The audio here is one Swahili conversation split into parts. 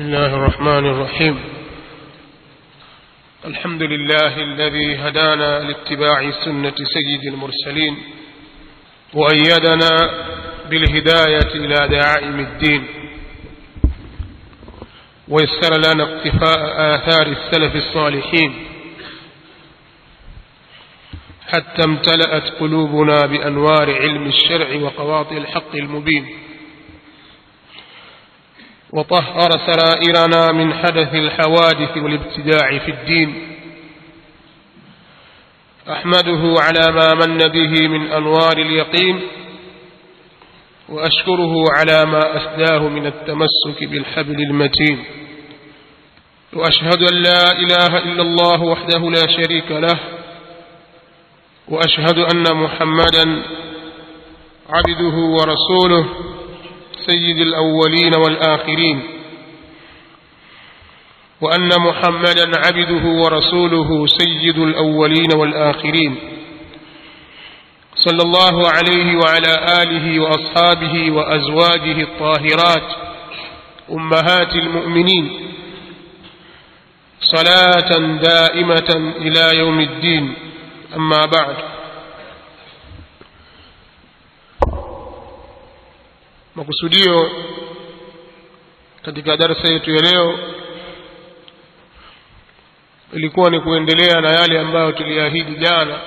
بسم الله الرحمن الرحيم الحمد لله الذي هدانا لاتباع سنة سيد المرسلين وأيدنا بالهداية إلى دعائم الدين ويسر لنا اقتفاء آثار السلف الصالحين حتى امتلأت قلوبنا بأنوار علم الشرع وقواطع الحق المبين وطهر سرائرنا من حدث الحوادث والابتداع في الدين. أحمده على ما من به من أنوار اليقين وأشكره على ما أسداه من التمسك بالحبل المتين. وأشهد أن لا إله إلا الله وحده لا شريك له وأشهد أن محمدا عبده ورسوله. سيد الأولين والآخرين. وأن محمدا عبده ورسوله سيد الأولين والآخرين. صلى الله عليه وعلى آله وأصحابه وأزواجه الطاهرات. أمهات المؤمنين. صلاة دائمة إلى يوم الدين. أما بعد. Makusudio katika darasa yetu ya leo. Ilikuwa ni kuendelea na yale ambayo tuliahidi jana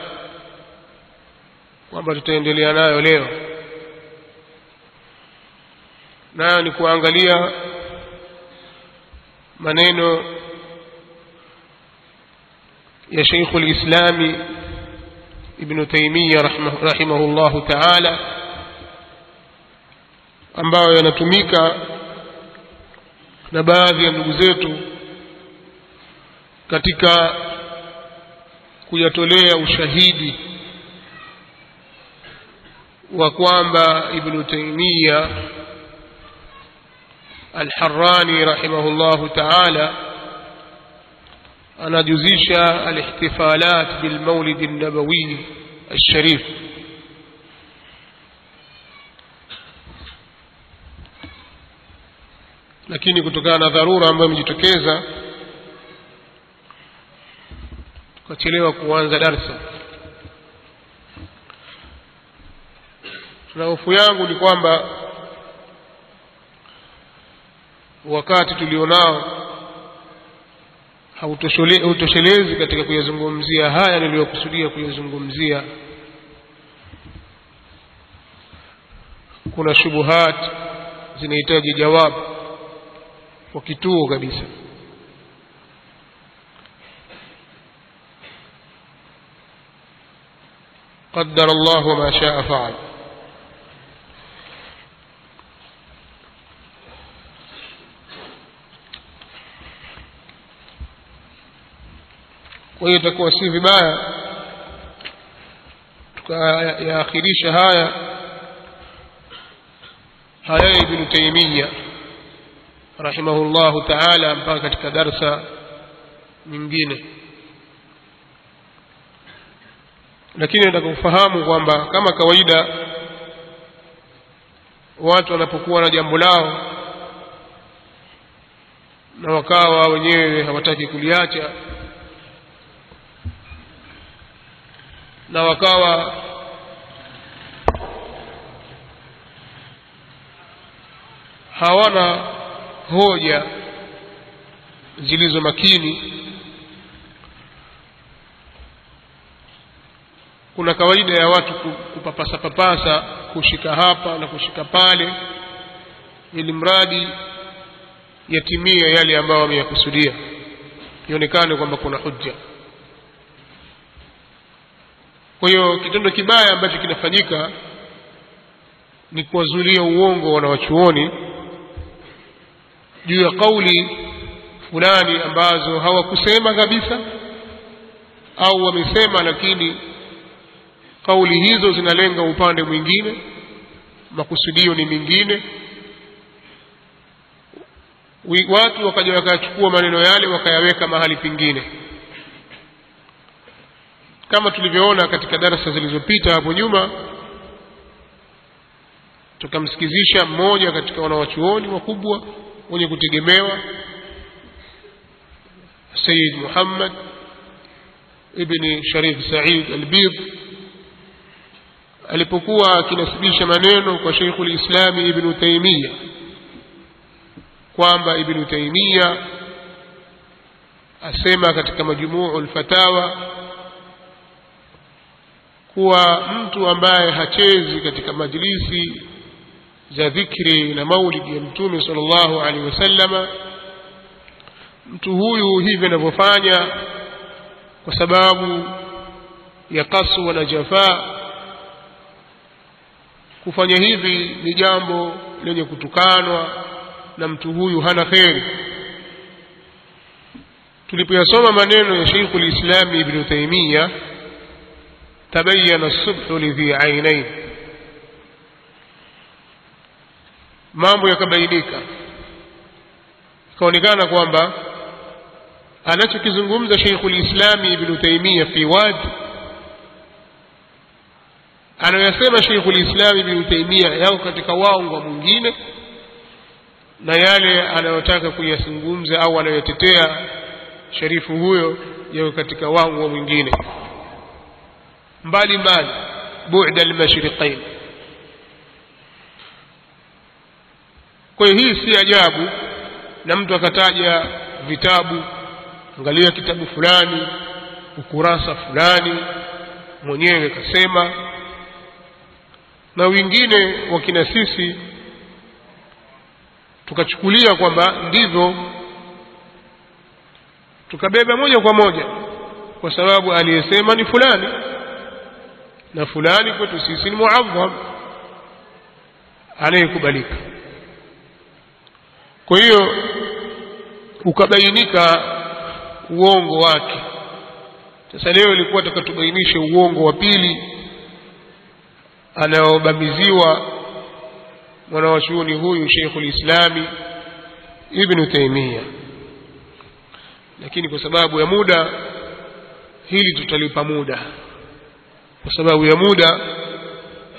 kwamba tutaendelea nayo leo. Nayo ni kuangalia maneno ya Sheikh al-Islami Ibn Taymiyyah rahimahullahu ta'ala ambayo yanatumika na baadhi ya ndugu zetu katika kuyatolea ushahidi wa kwamba Ibn Taymiyyah Al-Harrani rahimahullahu ta'ala anajuzisha al-ihtifalat bil Maulid an-Nabawi al-Sharif lakini kutokana na dharura ambayo imejitokeza tukachelewa kuanza darsa. Na hofu yangu ni kwamba wakati tulionao hautoshelezi katika kuyazungumzia haya niliyokusudia kuyazungumzia. Kuna shubuhat zinahitaji jawabu kwa kituo قدر الله ما شاء فعل. وهي تكون سيفي بايا يا أخي ليش هايا هايا ابن تيمية. Rahimahullahu ta'ala mpaka katika darsa nyingine. Lakini nataka kufahamu kwamba kama kawaida watu wanapokuwa na jambo lao na wakawa wenyewe hawataki kuliacha na wakawa hawana hoja zilizo makini. Kuna kawaida ya watu kupapasa papasa kushika hapa na kushika pale ili mradi yatimie yale ambayo wameyakusudia. Ionekane kwamba kuna hujja. Kwa hiyo kitendo kibaya ambacho kinafanyika ni kuwazulia uongo wanawachuoni juu ya kauli fulani ambazo hawakusema kabisa au wamesema lakini kauli hizo zinalenga upande mwingine makusudio ni mingine. Watu wakaja wakachukua maneno yale wakayaweka mahali pengine kama tulivyoona katika darasa zilizopita hapo nyuma tukamsikizisha mmoja katika wanawachuoni wakubwa mwenye kutegemewa. Sayyid Muhammad ibn Sharif Said al bidh alipokuwa akinasibisha maneno kwa Sheikhul Islami Ibn Taymiyyah kwamba Ibn Taymiyyah asema katika Majmu'ul Fatawa kuwa mtu ambaye hachezi katika majlisi za dhikri na maulidi ya mtume sallallahu alaihi wasallama mtu huyu hivi anavyofanya kwa sababu ya kaswa na jafaa. Kufanya hivi ni jambo lenye kutukanwa na mtu huyu hana kheri. Tulipoyasoma maneno ya Sheikh al-Islam Ibn Taymiyyah as-subhu lidhi ainain mambo yakabainika ikaonekana kwamba anachokizungumza Sheikhul Islami Ibnu Ibn Taymiyyah fi wadi anayosema Sheikhul Islami Ibn Taymiyyah yako katika waongo mwingine na yale anayotaka kuyazungumza au anayotetea sharifu huyo yako katika waongo mwingine. Mbali mbali bu'da al-mashriqain kwa hiyo hii si ajabu na mtu akataja vitabu angalia kitabu fulani ukurasa fulani mwenyewe kasema. Na wengine wakina sisi tukachukulia kwamba ndivyo tukabeba moja kwa moja kwa sababu aliyesema ni fulani na fulani kwetu sisi ni muadham anayekubalika kwa hiyo ukabainika uongo wake. Sasa leo ilikuwa tukatubainishe uongo wa pili anaobamiziwa mwanawachuoni huyu Sheikhul Islami Ibn Taymiyyah lakini kwa sababu ya muda hili tutalipa muda. Kwa sababu ya muda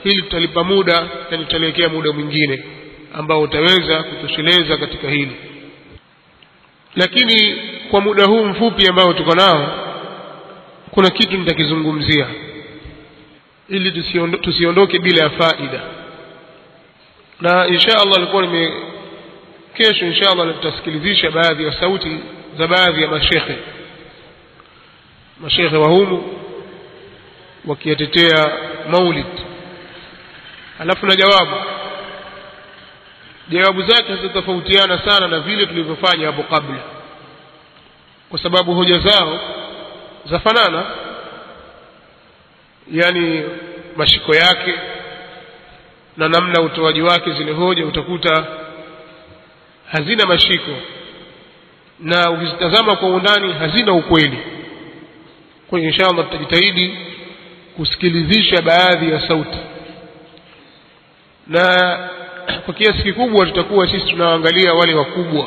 hili tutalipa muda na tutaliwekea muda mwingine ambao utaweza kutosheleza katika hili. Lakini kwa muda huu mfupi ambao tuko nao kuna kitu nitakizungumzia. Ili tusiondoke, tusiondoke bila ya faida. Na insha Allah alikuwa nime kesho insha Allah tutasikilizisha baadhi ya sauti za baadhi ya mashekhe. Mashekhe wa humu wakiyatetea maulid. Alafu na jawabu jawabu zake zitatofautiana sana na vile tulivyofanya hapo kabla. Kwa sababu hoja zao zafanana yani mashiko yake na namna utoaji wake zile hoja utakuta hazina mashiko na ukizitazama kwa undani hazina ukweli. Kwa hiyo inshallah tutajitahidi kusikilizisha baadhi ya sauti. Na kwa kiasi kikubwa tutakuwa sisi tunaangalia wale wakubwa.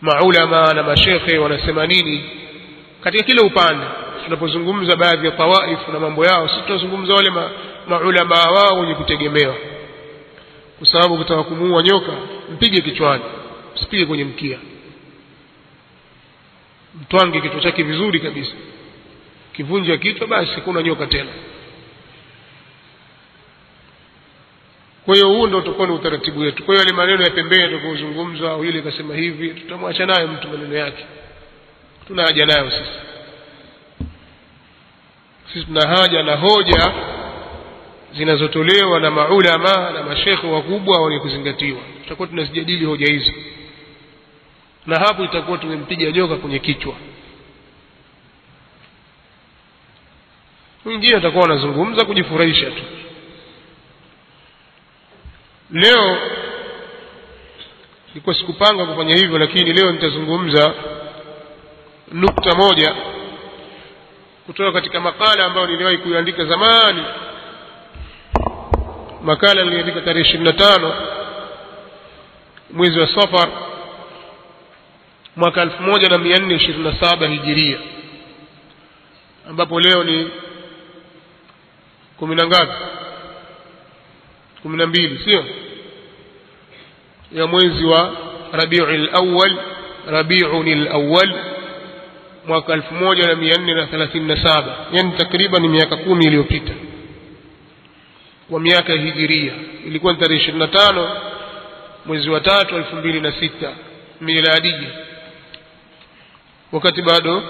Maulama na mashekhe wanasema nini? Katika kila upande tunapozungumza baadhi ya tawaifu na mambo yao sisi tunazungumza wale ma, maulama wao wenye kutegemewa. Kwa sababu kutaka kumuua nyoka mpige kichwani usipige kwenye mkia. Mtwange kichwa chake vizuri kabisa. Kivunja kichwa basi kuna nyoka tena kwa hiyo huu ndio utakuwa ni utaratibu wetu. Kwa hiyo yale maneno ya pembeni yatakayozungumzwa au ile hivi tutamwacha nayo mtu maneno yake. Tuna haja nayo sisi. Sisi tuna haja na hoja zinazotolewa na maulama na mashekhe wakubwa wenye kuzingatiwa tutakuwa tunazijadili hoja hizo na hapo itakuwa tumempiga nyoka kwenye kichwa. Mwingine atakuwa anazungumza kujifurahisha tu leo ilikuwa sikupanga kufanya hivyo lakini leo nitazungumza nukta moja kutoka katika makala ambayo niliwahi kuiandika zamani. Makala niliandika tarehe ishirini na tano mwezi wa safar mwaka elfu moja na mia nne ishirini na saba hijiria ambapo leo ni kumi na ngapi? Kumi na mbili sio ya mwezi wa rabiul Awwal rabiun lawal mwaka 1437 yani takriban miaka kumi iliyopita kwa miaka ya hijiria. Ilikuwa ni tarehe 25 mwezi wa tatu 2006 miladia. Wakati bado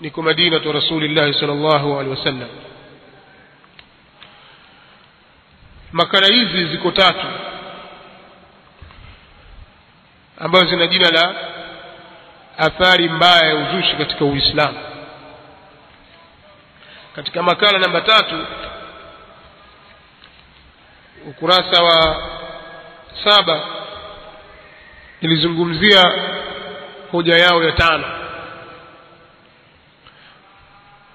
niko Madina tu rasulillahi sallallahu alaihi wasallam. Makala hizi ziko tatu ambazo zina jina la athari mbaya ya uzushi katika uislamu. Katika makala namba tatu ukurasa wa saba nilizungumzia hoja yao ya tano.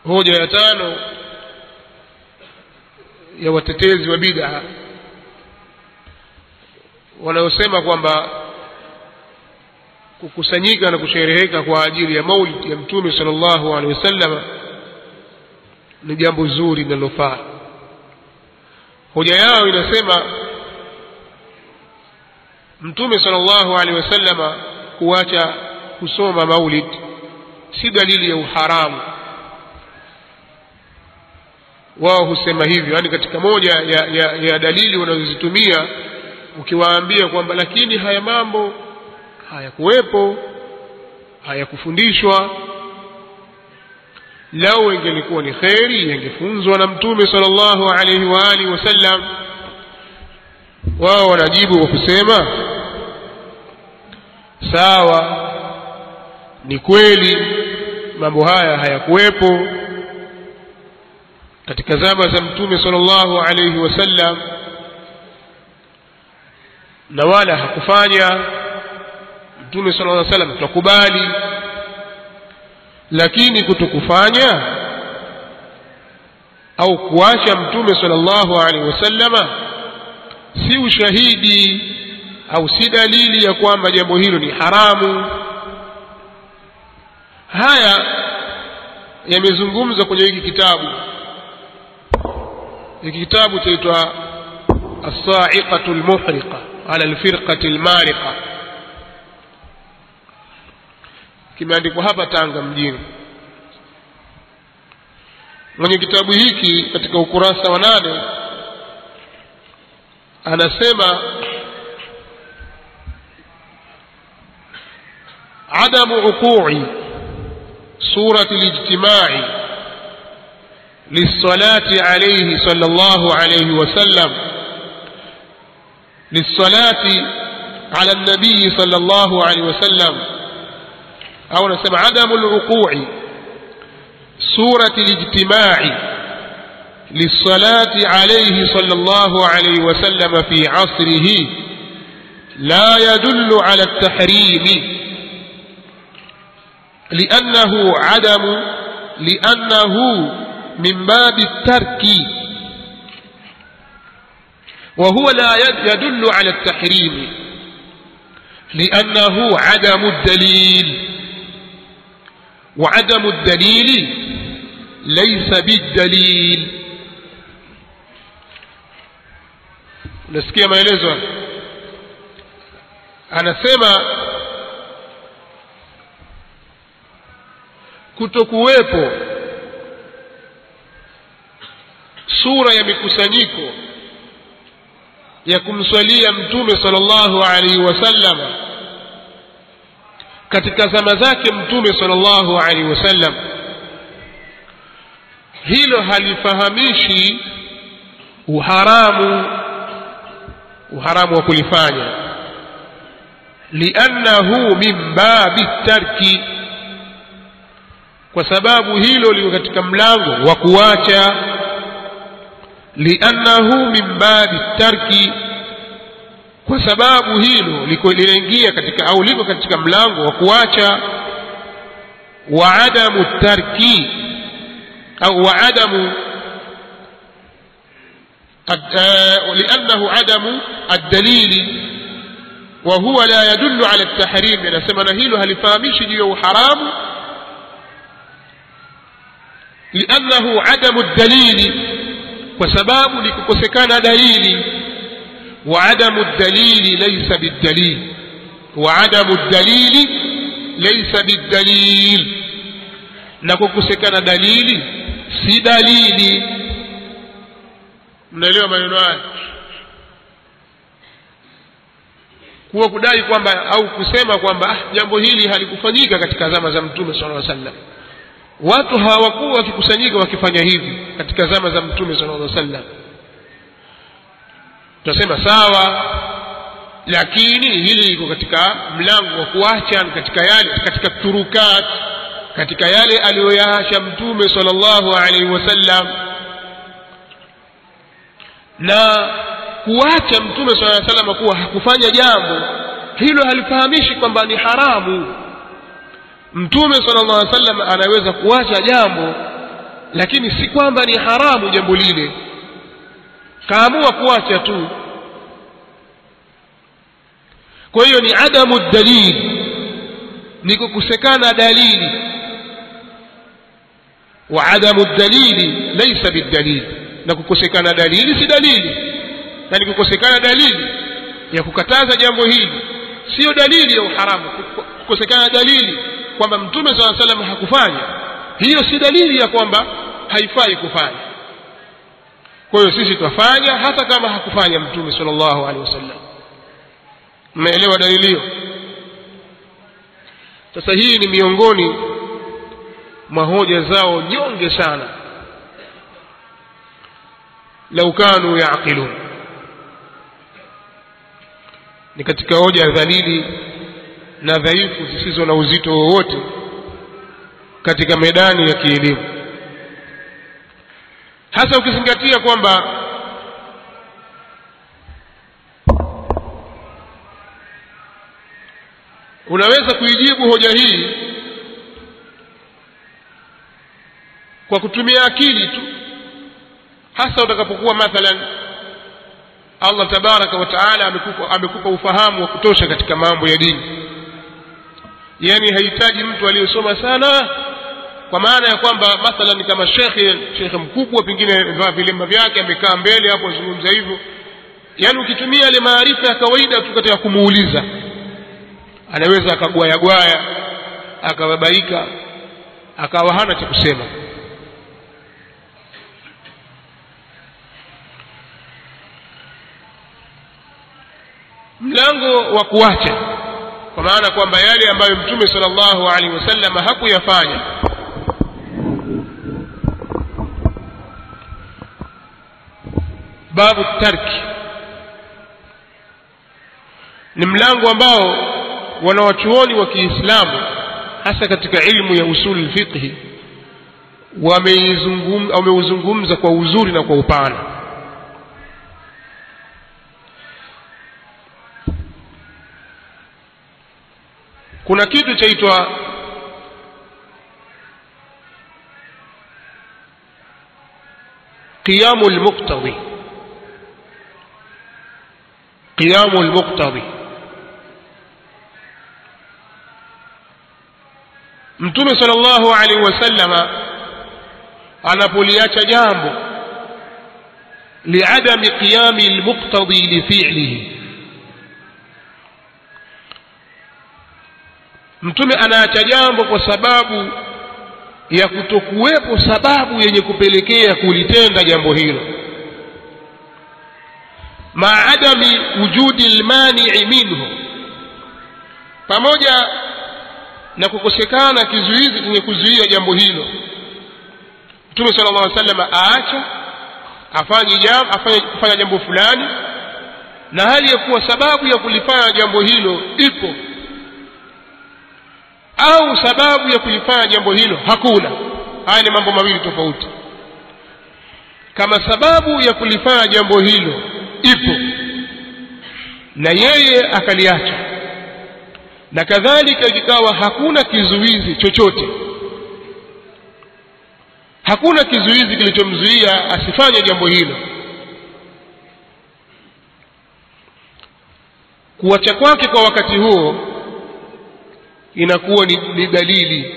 Hoja ya tano ya watetezi wa bid'a wanaosema kwamba kukusanyika na kushereheka kwa ajili ya maulid ya mtume sallallahu alaihi wasallam ni jambo zuri linalofaa. Hoja yao inasema mtume sallallahu alaihi wasallam kuacha kusoma maulid si dalili ya uharamu. Wao husema hivyo yaani katika moja ya, ya, ya dalili wanazozitumia ukiwaambia kwamba lakini haya mambo hayakuwepo hayakufundishwa lau ingelikuwa ni kheri yangefunzwa na mtume sallallahu alaihi wa alihi wasallam wao wanajibu kwa kusema sawa ni kweli mambo haya hayakuwepo. Katika zama za mtume sallallahu alaihi wasallam na wala hakufanya mtume sallallahu alaihi wasallam tukubali lakini kutokufanya au kuacha mtume sallallahu alaihi wasallama si ushahidi au si dalili ya kwamba jambo hilo ni haramu haya yamezungumzwa kwenye hiki kitabu hiki kitabu chaitwa الصاعقة المحرقة على الفرقة المارقة kimeandikwa hapa Tanga mjini. Mwenye kitabu hiki katika ukurasa wa nane anasema adamu uqui surati lijtimai للصلاة عليه صلى الله عليه وسلم للصلاة على النبي صلى الله عليه وسلم au nasema adamu luqui surati lijtimai lisalati alayhi sallallahu alayhi wasallam fi asrihi لا يدل على التحريم لأنه عدم لأنه من باب الترك وهو لا يدل على التحريم لأنه عدم الدليل وعدم الدليل ليس بالدليل nasikia maelezo anasema kutokuwepo sura ya mikusanyiko ya kumswalia mtume sallallahu alaihi wasallam katika zama zake mtume sallallahu alaihi wasallam. Hilo halifahamishi uharamu uharamu wa kulifanya. Liannahu min babi tarki kwa sababu hilo liko katika mlango wa kuacha. Liannahu min babi tarki kwa sababu hilo liko linaingia katika au liko katika mlango wa kuacha wa adamu tarki au wa adamu لأنه عدم الدليل وهو لا يدل على التحريم نسمى نهيل هل فامش ديو حرام لأنه عدم الدليل وسباب لككسكان دليل وعدم الدليل ليس بالدليل wa adamu dalili laysa bidalil na kukosekana dalili si dalili mnaelewa maneno haya kuwa kudai kwamba au kusema kwamba ah, jambo hili halikufanyika katika zama za mtume sallallahu alaihi wasallam watu hawakuwa wakikusanyika wakifanya hivi katika zama za mtume sallallahu alaihi wasallam tutasema sawa lakini hili liko katika mlango wa kuacha katika yale katika turukat katika yale aliyoyaacha mtume sallallahu alaihi wasallam. Na kuacha mtume sallallahu alaihi wasallam kuwa hakufanya jambo hilo halifahamishi kwamba ni haramu. Mtume sallallahu alaihi wasallam anaweza kuacha jambo lakini si kwamba ni haramu jambo lile kaamua kuacha tu. Kwa hiyo ni adamu dalil ni kukosekana dalili. Wa adamu dalili laysa bidalili na kukosekana dalili si dalili. Na ni kukosekana dalili ya kukataza jambo hili sio dalili ya uharamu. Kukosekana dalili kwamba mtume sala salam hakufanya hiyo si dalili ya kwamba haifai kufanya kwa hiyo sisi twafanya hata kama hakufanya mtume sallallahu alaihi wasallam. Mmeelewa dalili hiyo? Sasa hii ni miongoni mwa hoja zao nyonge sana. Lau kanu yaqilun. Ni katika hoja dhalili na dhaifu zisizo na uzito wowote katika medani ya kielimu hasa ukizingatia kwamba unaweza kuijibu hoja hii kwa kutumia akili tu hasa utakapokuwa mathalan Allah tabaraka wa taala amekupa, amekupa ufahamu wa kutosha katika mambo ya dini. Yani hahitaji mtu aliyesoma sana kwa maana ya kwamba mathalan kama shekhe shekhe mkubwa pengine vilemba vyake amekaa mbele hapo azungumza hivyo. Yaani ukitumia ile maarifa ya kawaida tu katika kumuuliza anaweza akagwayagwaya akababaika akawa hana cha kusema. Mlango wa kuacha kwa maana kwamba yale ambayo mtume sallallahu alaihi wasallam hakuyafanya babu tarki. Ni mlango ambao wanawachuoni wa Kiislamu hasa katika ilmu ya usuli fiqhi wameuzungumza kwa uzuri na kwa upana. Kuna kitu chaitwa qiyamu lmuqtadi qiyamu lmuqtadi mtume sallallahu alaihi wasallama anapoliacha jambo liadami qiyami lmuqtadi lifilihi mtume anaacha jambo kwa sababu ya kutokuwepo sababu yenye kupelekea kulitenda jambo hilo maadami wujudi lmanii minhu. Pamoja na kukosekana kizuizi chenye kuzuia jambo hilo mtume sala llah sallam aacha afanye kufanya jambo fulani na hali ya kuwa sababu ya kulifanya jambo hilo ipo au sababu ya kulifanya jambo hilo hakuna. Haya ni mambo mawili tofauti. Kama sababu ya kulifanya jambo hilo ipo. Na yeye akaliacha. Na kadhalika kikawa hakuna kizuizi chochote. Hakuna kizuizi kilichomzuia asifanye jambo hilo. Kuacha kwake kwa wakati huo inakuwa ni, ni dalili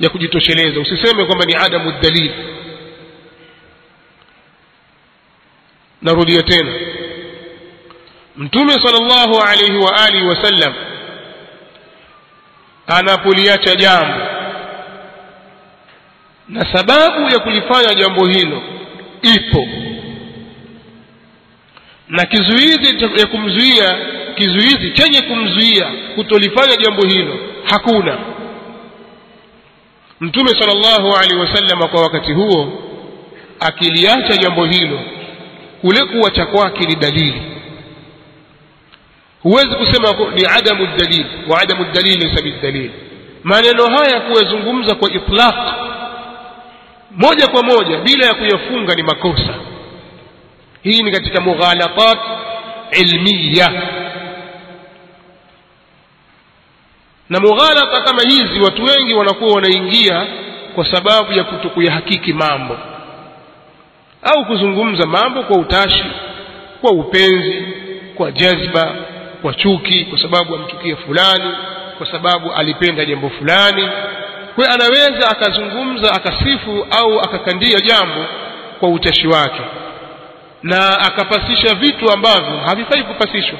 ya kujitosheleza. Usiseme kwamba ni adamu dalili. Narudia tena mtume sallallahu alayhi wa alihi wasallam anapoliacha jambo na sababu ya kulifanya jambo hilo ipo. Na kizuizi ya kumzuia kizuizi chenye kumzuia kutolifanya jambo hilo hakuna. Mtume sallallahu alaihi wasallam kwa wakati huo akiliacha jambo hilo kule kuwacha kwake ni dalili huwezi kusema ni adamu dalil wa adamu dalil laysa bidalil maneno haya kuyazungumza kwa itlaq moja kwa moja bila ya kuyafunga ni makosa. Hii ni katika mughalatat ilmiya. Na mughalata kama hizi watu wengi wanakuwa wanaingia kwa sababu ya kutokuyahakiki mambo. Au kuzungumza mambo kwa utashi kwa upenzi kwa jazba kwa chuki kwa sababu amchukia fulani kwa sababu alipenda jambo fulani. Kwa anaweza akazungumza akasifu au akakandia jambo kwa utashi wake na akapasisha vitu ambavyo havifai kupasishwa